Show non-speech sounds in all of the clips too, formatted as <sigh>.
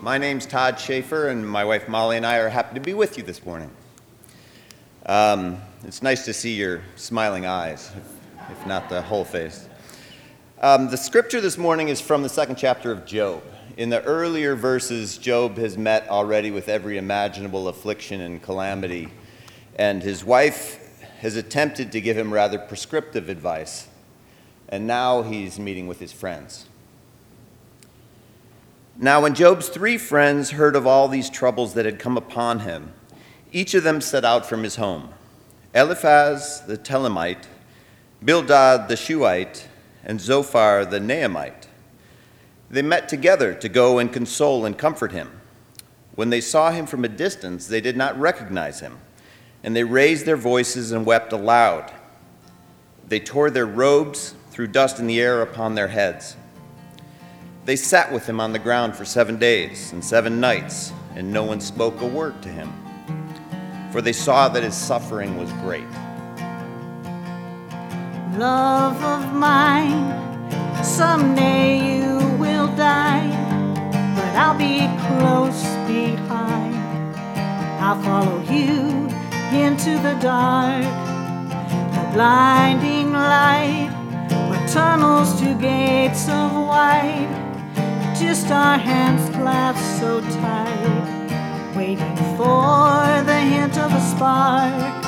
My name's Todd Schaefer, and my wife Molly and I are happy to be with you this morning. Um, it's nice to see your smiling eyes, if, not the whole face. Um, the scripture this morning is from the second chapter of Job. In the earlier verses, Job has met already with every imaginable affliction and calamity, and his wife has attempted to give him rather prescriptive advice, and now he's meeting with his friends. Now, when Job's three friends heard of all these troubles that had come upon him, each of them set out from his home Eliphaz the Temanite, Bildad the Shuhite, and Zophar the Naamite. They met together to go and console and comfort him. When they saw him from a distance, they did not recognize him, and they raised their voices and wept aloud. They tore their robes, threw dust in the air upon their heads. They sat with him on the ground for seven days and seven nights, and no one spoke a word to him, for they saw that his suffering was great. Love of mine, someday you will die, but I'll be close behind. I'll follow you into the dark, the blinding light, where tunnels to gates of white just our hands clasped so tight, waiting for the hint of a spark.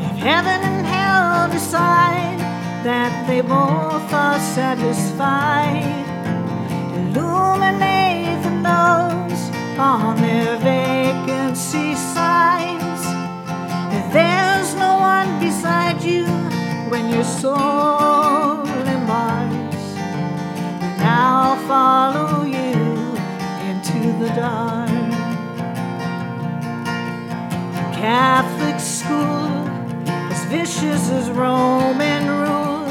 If heaven and hell decide that they both are satisfied, illuminate the no's on their vacancy signs. If there's no one beside you when your soul embarks I'll follow school as vicious as Roman rule.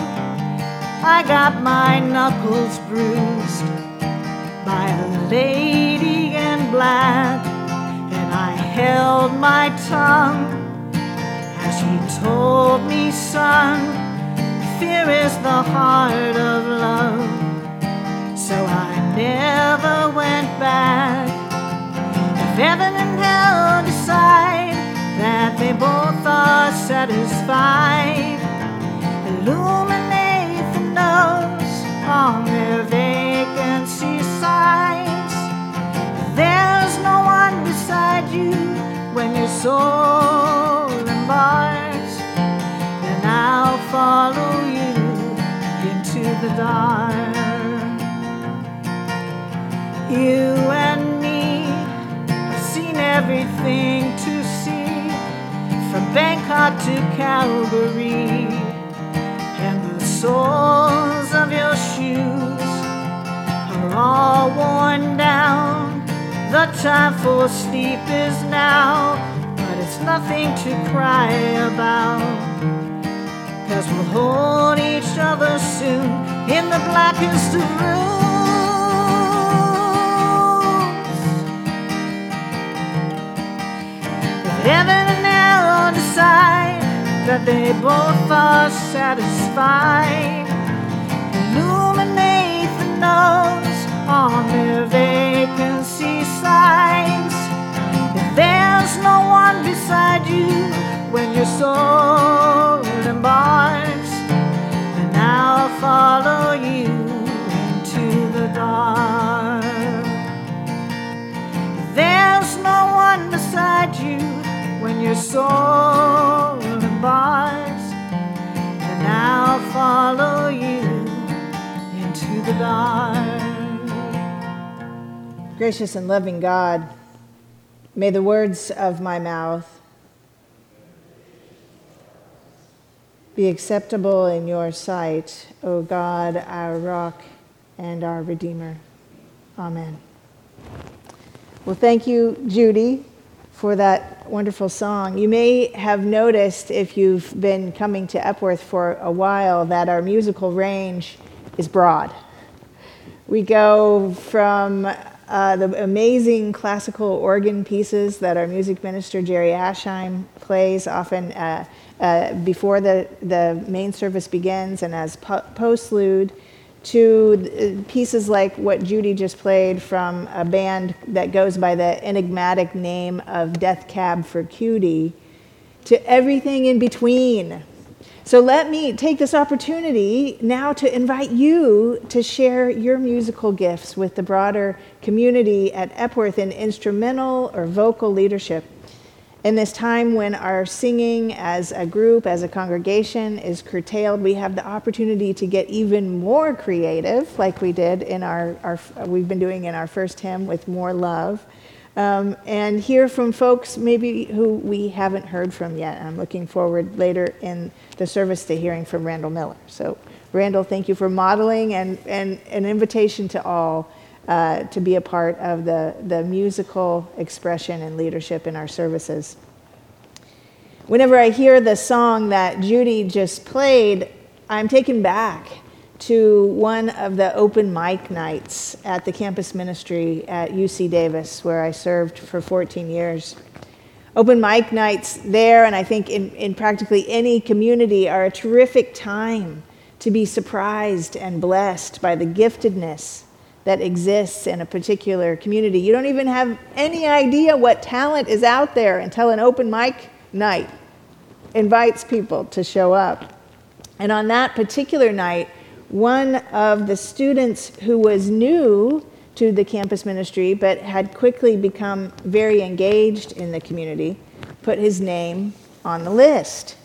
I got my knuckles bruised by a lady in black, and I held my tongue as she told me, son, fear is the heart of love. So I never went back. If heaven and hell that they both are satisfied, illuminate the no's on their vacancy signs. There's no one beside you when your soul embarks, then I'll follow you into the dark. You and me have seen everything to see, from Bangkok to Calgary, and the soles of your shoes are all worn down. The time for sleep is now, but it's nothing to cry about. Cause we'll hold each other soon in the blackest of rooms. If heaven and decide that they both are satisfied, illuminate the no's on their vacancy signs. If there's no one beside you when your soul embarks, then I'll follow you into the dark. Soul embarks, then I'll follow you into the dark. Gracious and loving God, may the words of my mouth be acceptable in your sight, O God, our rock and our Redeemer. Amen. Well, thank you, Judy, for that wonderful song. You may have noticed, if you've been coming to Epworth for a while, that our musical range is broad. We go from uh, the amazing classical organ pieces that our music minister Jerry Ashheim plays often uh, uh, before the, the main service begins and as po- postlude, to pieces like what Judy just played from a band that goes by the enigmatic name of Death Cab for Cutie, to everything in between. So let me take this opportunity now to invite you to share your musical gifts with the broader community at Epworth in instrumental or vocal leadership. In this time when our singing as a group, as a congregation, is curtailed, we have the opportunity to get even more creative, like we did in our, our we've been doing in our first hymn with more love, um, and hear from folks maybe who we haven't heard from yet. I'm looking forward later in the service to hearing from Randall Miller. So, Randall, thank you for modeling and, and an invitation to all uh, to be a part of the, the musical expression and leadership in our services. Whenever I hear the song that Judy just played, I'm taken back to one of the open mic nights at the campus ministry at UC Davis, where I served for 14 years. Open mic nights there, and I think in, in practically any community, are a terrific time to be surprised and blessed by the giftedness that exists in a particular community. You don't even have any idea what talent is out there until an open mic night invites people to show up. And on that particular night, one of the students who was new to the campus ministry but had quickly become very engaged in the community put his name on the list.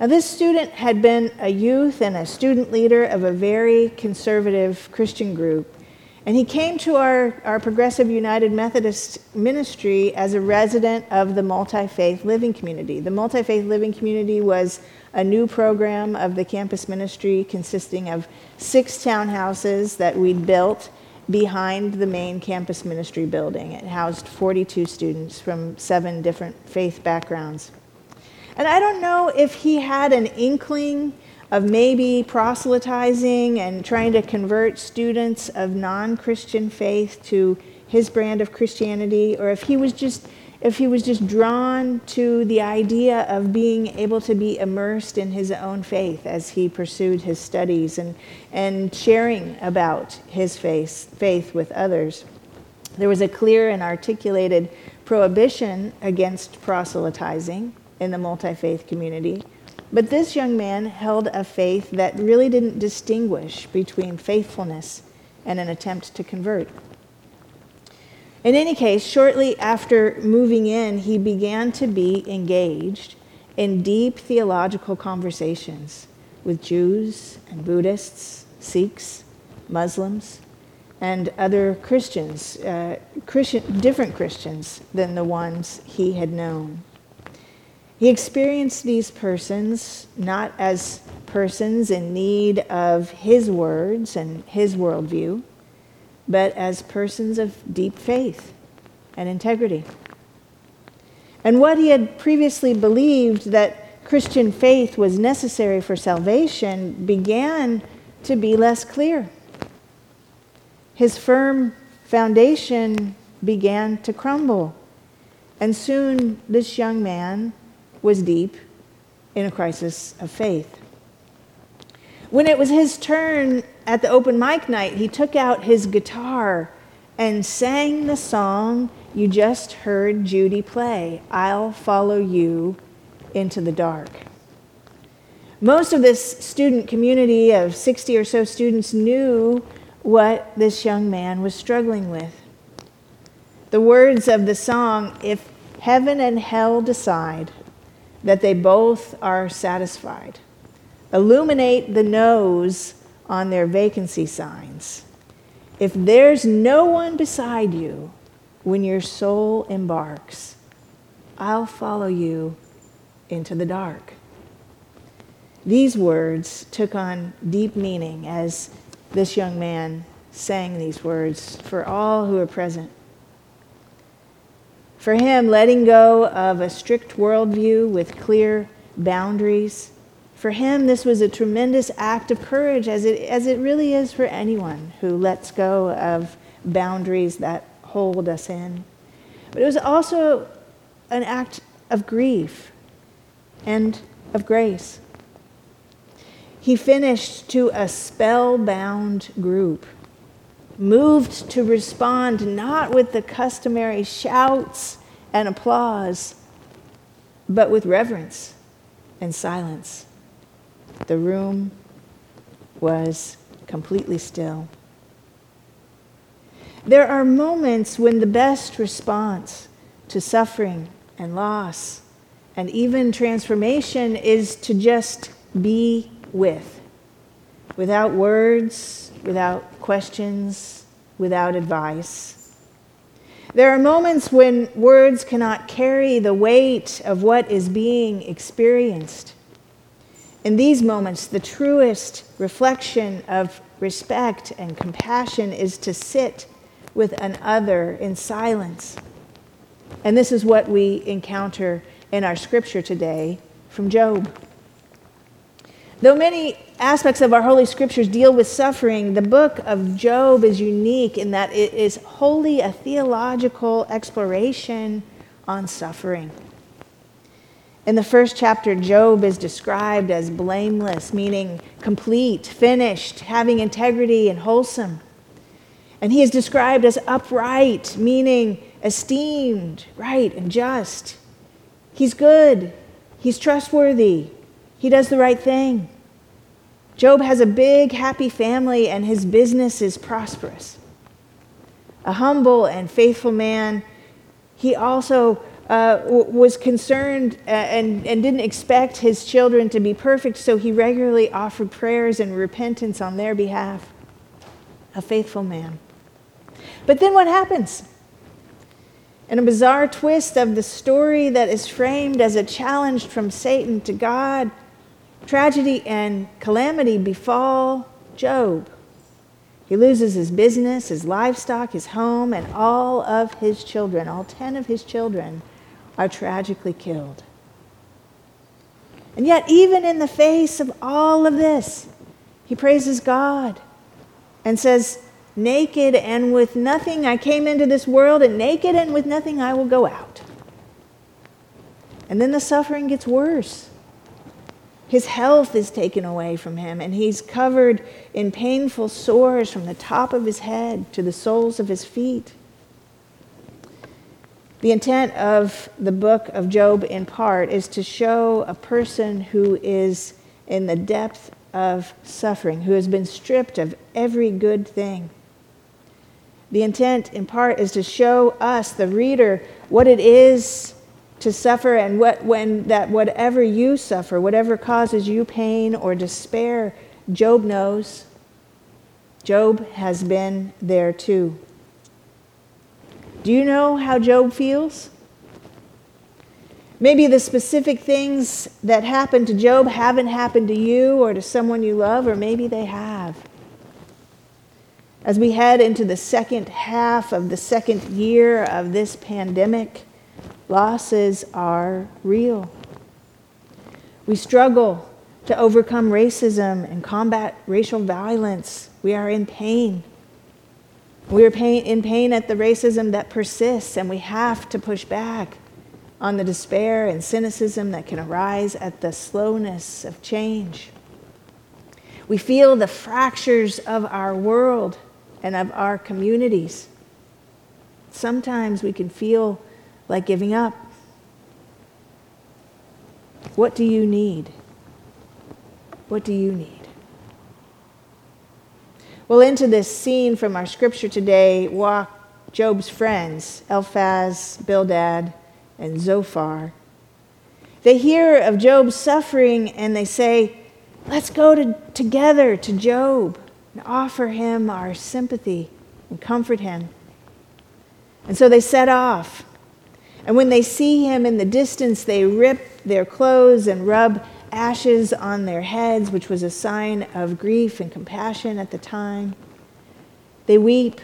Now, this student had been a youth and a student leader of a very conservative Christian group and he came to our, our Progressive United Methodist ministry as a resident of the Multi Faith Living Community. The Multi Faith Living Community was a new program of the campus ministry consisting of six townhouses that we'd built behind the main campus ministry building. It housed 42 students from seven different faith backgrounds. And I don't know if he had an inkling of maybe proselytizing and trying to convert students of non Christian faith to his brand of Christianity, or if he was just if he was just drawn to the idea of being able to be immersed in his own faith as he pursued his studies and, and sharing about his faith, faith with others. There was a clear and articulated prohibition against proselytizing in the multi faith community. But this young man held a faith that really didn't distinguish between faithfulness and an attempt to convert. In any case, shortly after moving in, he began to be engaged in deep theological conversations with Jews and Buddhists, Sikhs, Muslims, and other Christians, uh, Christian, different Christians than the ones he had known. He experienced these persons not as persons in need of his words and his worldview but as persons of deep faith and integrity. And what he had previously believed that Christian faith was necessary for salvation began to be less clear. His firm foundation began to crumble, and soon this young man was deep in a crisis of faith. When it was his turn at the open mic night, he took out his guitar and sang the song you just heard Judy play I'll Follow You into the Dark. Most of this student community of 60 or so students knew what this young man was struggling with. The words of the song, If heaven and hell decide that they both are satisfied, illuminate the no's on their vacancy signs. If there's no one beside you when your soul embarks, I'll follow you into the dark. These words took on deep meaning as this young man sang these words for all who were present. For him, letting go of a strict worldview with clear boundaries for him, this was a tremendous act of courage, as it, as it really is for anyone who lets go of boundaries that hold us in. But it was also an act of grief and of grace. He finished to a spellbound group, moved to respond not with the customary shouts and applause, but with reverence and silence. The room was completely still. There are moments when the best response to suffering and loss and even transformation is to just be with, without words, without questions, without advice. There are moments when words cannot carry the weight of what is being experienced. In these moments, the truest reflection of respect and compassion is to sit with an other in silence. And this is what we encounter in our scripture today from Job. Though many aspects of our Holy Scriptures deal with suffering, the book of Job is unique in that it is wholly a theological exploration on suffering. In the first chapter, Job is described as blameless, meaning complete, finished, having integrity, and wholesome. And he is described as upright, meaning esteemed, right, and just. He's good, he's trustworthy, he does the right thing. Job has a big, happy family, and his business is prosperous. A humble and faithful man, he also uh, was concerned uh, and, and didn't expect his children to be perfect, so he regularly offered prayers and repentance on their behalf. A faithful man. But then what happens? In a bizarre twist of the story that is framed as a challenge from Satan to God, tragedy and calamity befall Job. He loses his business, his livestock, his home, and all of his children, all 10 of his children, are tragically killed. And yet, even in the face of all of this, he praises God and says, Naked and with nothing I came into this world, and naked and with nothing I will go out. And then the suffering gets worse. His health is taken away from him, and he's covered in painful sores from the top of his head to the soles of his feet. The intent of the book of Job, in part, is to show a person who is in the depth of suffering, who has been stripped of every good thing. The intent, in part, is to show us, the reader, what it is to suffer and what, when that whatever you suffer, whatever causes you pain or despair, Job knows. Job has been there too. Do you know how Job feels? Maybe the specific things that happened to Job haven't happened to you or to someone you love, or maybe they have. As we head into the second half of the second year of this pandemic, losses are real. We struggle to overcome racism and combat racial violence. We are in pain. We are pain, in pain at the racism that persists, and we have to push back on the despair and cynicism that can arise at the slowness of change. We feel the fractures of our world and of our communities. Sometimes we can feel like giving up. What do you need? What do you need? Well, into this scene from our scripture today walk Job's friends, Eliphaz, Bildad, and Zophar. They hear of Job's suffering and they say, Let's go to, together to Job and offer him our sympathy and comfort him. And so they set off. And when they see him in the distance, they rip their clothes and rub ashes on their heads, which was a sign of grief and compassion at the time. They weep.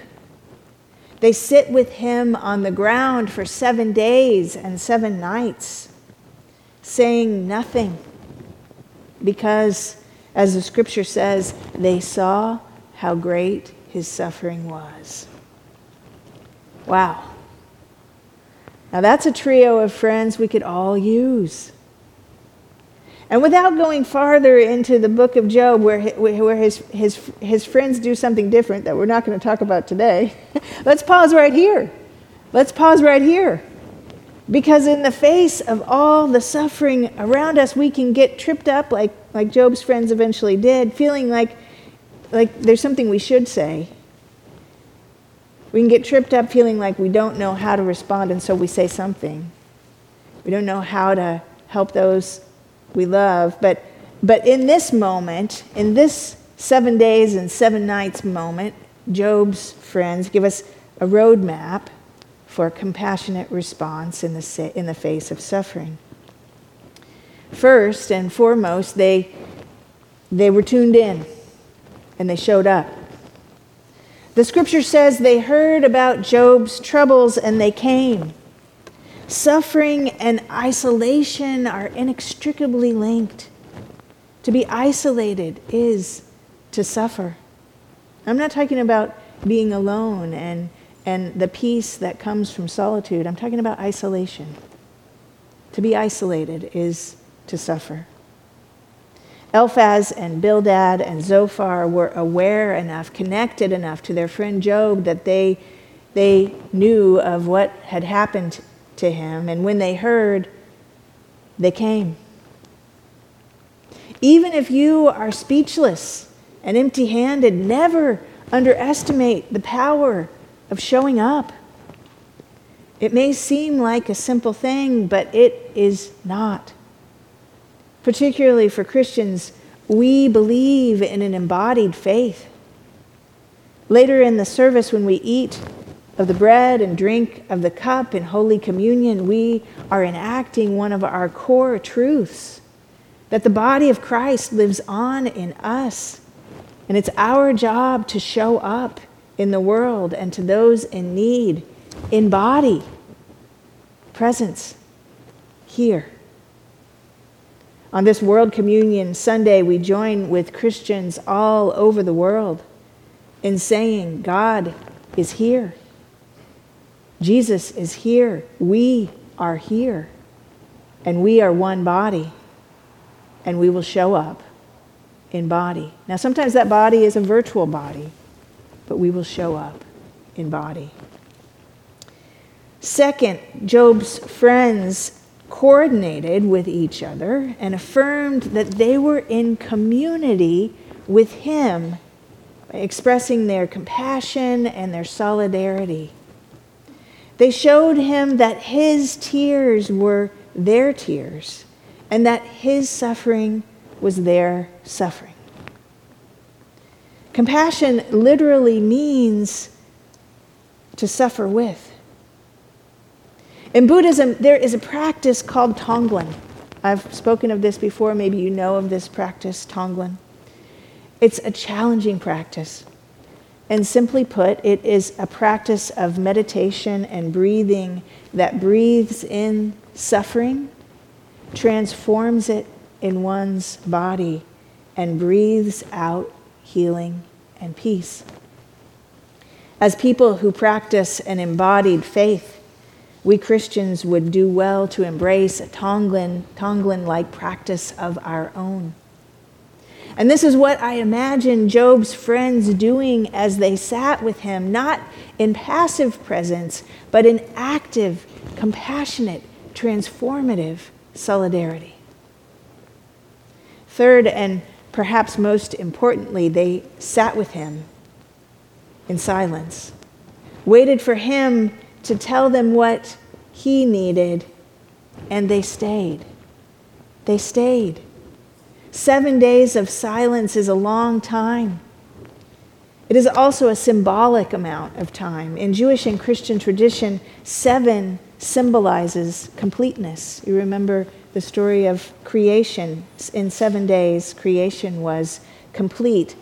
They sit with him on the ground for seven days and seven nights, saying nothing, because, as the scripture says, they saw how great his suffering was. Wow. Now, that's a trio of friends we could all use. And without going farther into the book of Job, where, where his, his, his friends do something different that we're not going to talk about today, <laughs> let's pause right here. Let's pause right here. Because in the face of all the suffering around us, we can get tripped up like, like Job's friends eventually did, feeling like, like there's something we should say. We can get tripped up feeling like we don't know how to respond, and so we say something. We don't know how to help those we love. But, but in this moment, in this seven days and seven nights moment, Job's friends give us a roadmap for a compassionate response in the, in the face of suffering. First and foremost, they, they were tuned in and they showed up. The scripture says they heard about Job's troubles and they came. Suffering and isolation are inextricably linked. To be isolated is to suffer. I'm not talking about being alone and, and the peace that comes from solitude. I'm talking about isolation. To be isolated is to suffer. Eliphaz and Bildad and Zophar were aware enough, connected enough to their friend Job that they, they knew of what had happened to him, and when they heard, they came. Even if you are speechless and empty handed, never underestimate the power of showing up. It may seem like a simple thing, but it is not. Particularly for Christians, we believe in an embodied faith. Later in the service, when we eat, of the bread and drink of the cup in Holy Communion, we are enacting one of our core truths that the body of Christ lives on in us. And it's our job to show up in the world and to those in need in body, presence, here. On this World Communion Sunday, we join with Christians all over the world in saying, God is here. Jesus is here. We are here. And we are one body. And we will show up in body. Now, sometimes that body is a virtual body, but we will show up in body. Second, Job's friends coordinated with each other and affirmed that they were in community with him, expressing their compassion and their solidarity. They showed him that his tears were their tears and that his suffering was their suffering. Compassion literally means to suffer with. In Buddhism, there is a practice called Tonglen. I've spoken of this before, maybe you know of this practice, Tonglen. It's a challenging practice. And simply put, it is a practice of meditation and breathing that breathes in suffering, transforms it in one's body, and breathes out healing and peace. As people who practice an embodied faith, we Christians would do well to embrace a Tonglen, Tonglen like practice of our own. And this is what I imagine Job's friends doing as they sat with him, not in passive presence, but in active, compassionate, transformative solidarity. Third, and perhaps most importantly, they sat with him in silence, waited for him to tell them what he needed, and they stayed. They stayed. Seven days of silence is a long time. It is also a symbolic amount of time. In Jewish and Christian tradition, seven symbolizes completeness. You remember the story of creation. In seven days, creation was complete.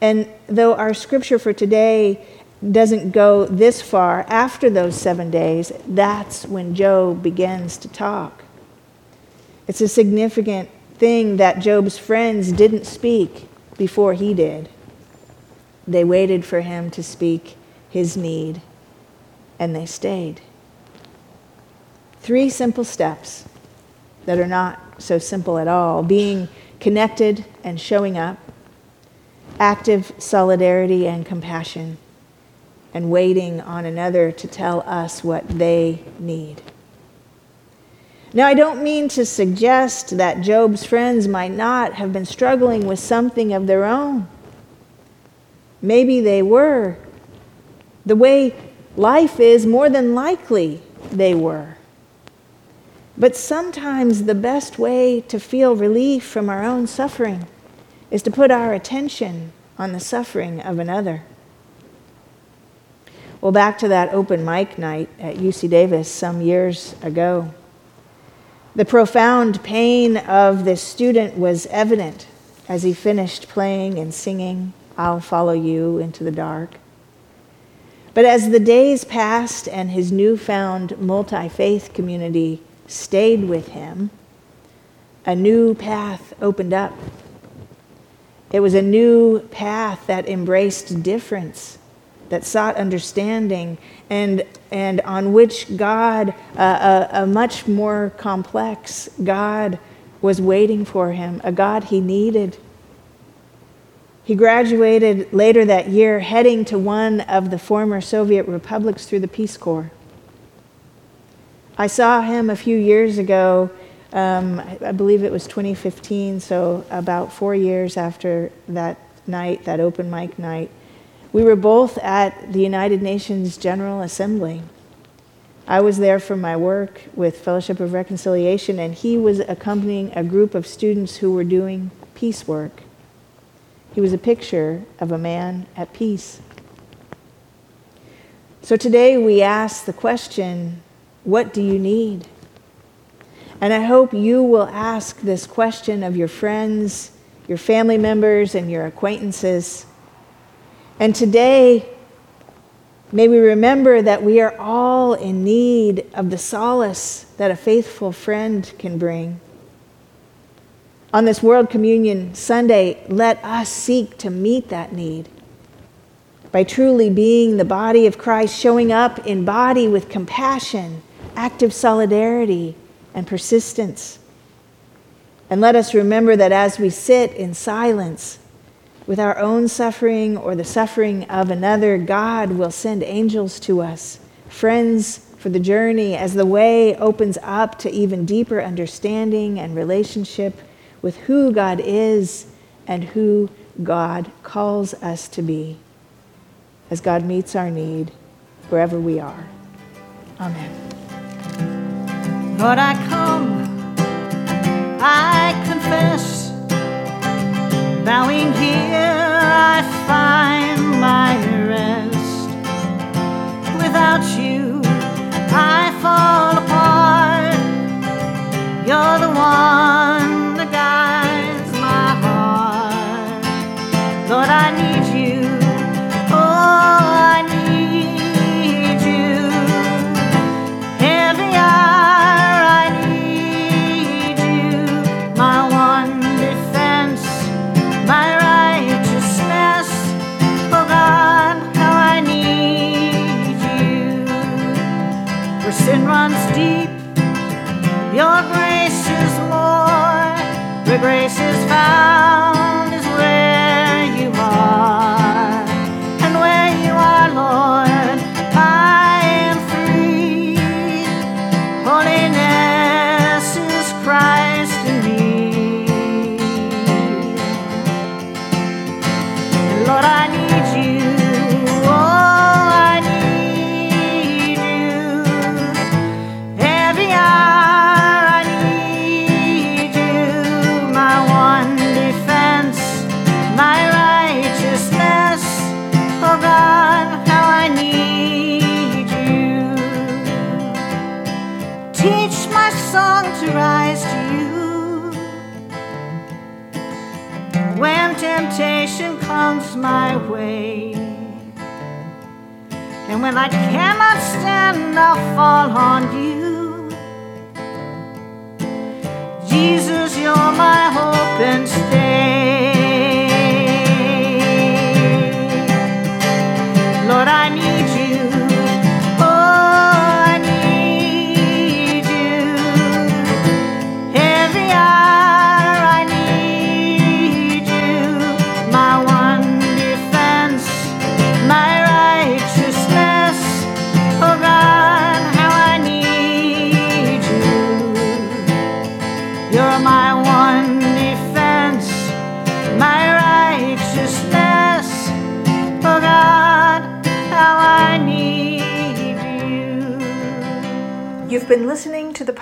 And though our scripture for today doesn't go this far, after those seven days, that's when Job begins to talk. It's a significant thing that Job's friends didn't speak before he did. They waited for him to speak his need, and they stayed. Three simple steps that are not so simple at all being connected and showing up, active solidarity and compassion and waiting on another to tell us what they need. Now, I don't mean to suggest that Job's friends might not have been struggling with something of their own. Maybe they were. The way life is, more than likely they were. But sometimes the best way to feel relief from our own suffering is to put our attention on the suffering of another. Well, back to that open mic night at UC Davis some years ago. The profound pain of this student was evident as he finished playing and singing, I'll Follow You into the Dark. But as the days passed and his newfound multi faith community stayed with him, a new path opened up. It was a new path that embraced difference that sought understanding and, and on which God, uh, a, a much more complex God, was waiting for him, a God he needed. He graduated later that year, heading to one of the former Soviet republics through the Peace Corps. I saw him a few years ago. Um, I believe it was 2015, so about four years after that night, that open mic night. We were both at the United Nations General Assembly. I was there for my work with Fellowship of Reconciliation, and he was accompanying a group of students who were doing peace work. He was a picture of a man at peace. So today we ask the question what do you need? And I hope you will ask this question of your friends, your family members, and your acquaintances and today, may we remember that we are all in need of the solace that a faithful friend can bring. On this World Communion Sunday, let us seek to meet that need by truly being the body of Christ, showing up in body with compassion, active solidarity, and persistence. And let us remember that as we sit in silence with our own suffering or the suffering of another, God will send angels to us, friends for the journey, as the way opens up to even deeper understanding and relationship with who God is and who God calls us to be, as God meets our need wherever we are. Amen. Lord, I come, I confess, bowing here I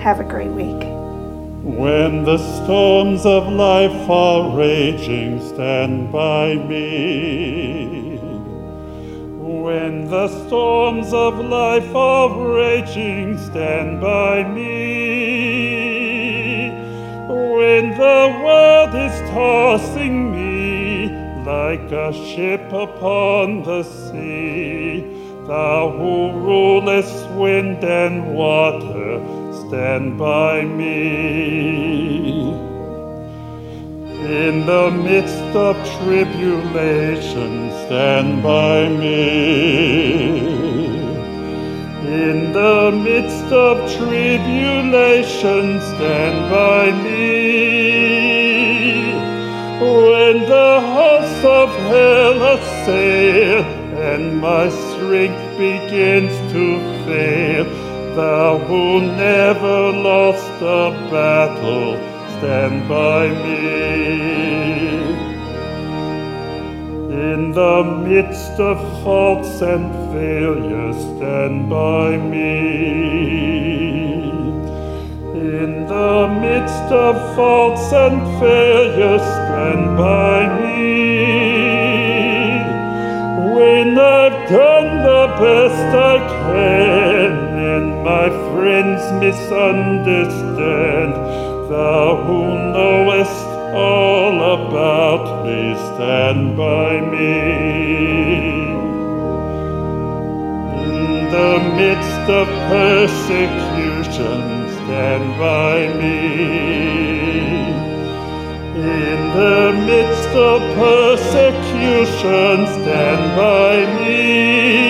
Have a great week. When the storms of life are raging, stand by me. When the storms of life are raging, stand by me. When the world is tossing me like a ship upon the sea, thou who rulest wind and water, stand by me. In the midst of tribulation, stand by me. In the midst of tribulation, stand by me. When the hosts of hell assail and my strength begins to fail, thou who never lost a battle, stand by me. In the midst of faults and failures, stand by me. In the midst of faults and failures, stand by me. When I've done the best I can, my friends misunderstand, thou who knowest all about me, stand by me. In the midst of persecution, stand by me. In the midst of persecution, stand by me.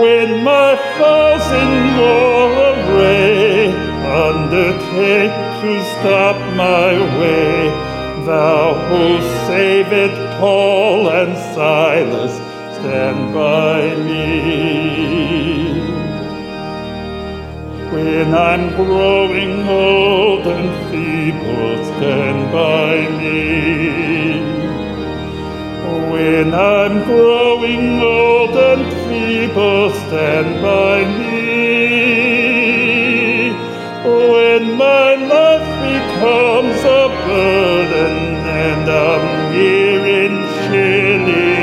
When my foes in war array undertake to stop my way, thou who saved Paul and Silas, stand by me. When I'm growing old and feeble, stand by me. When I'm growing old and people stand by me. When my life becomes a burden and I'm here in chilly.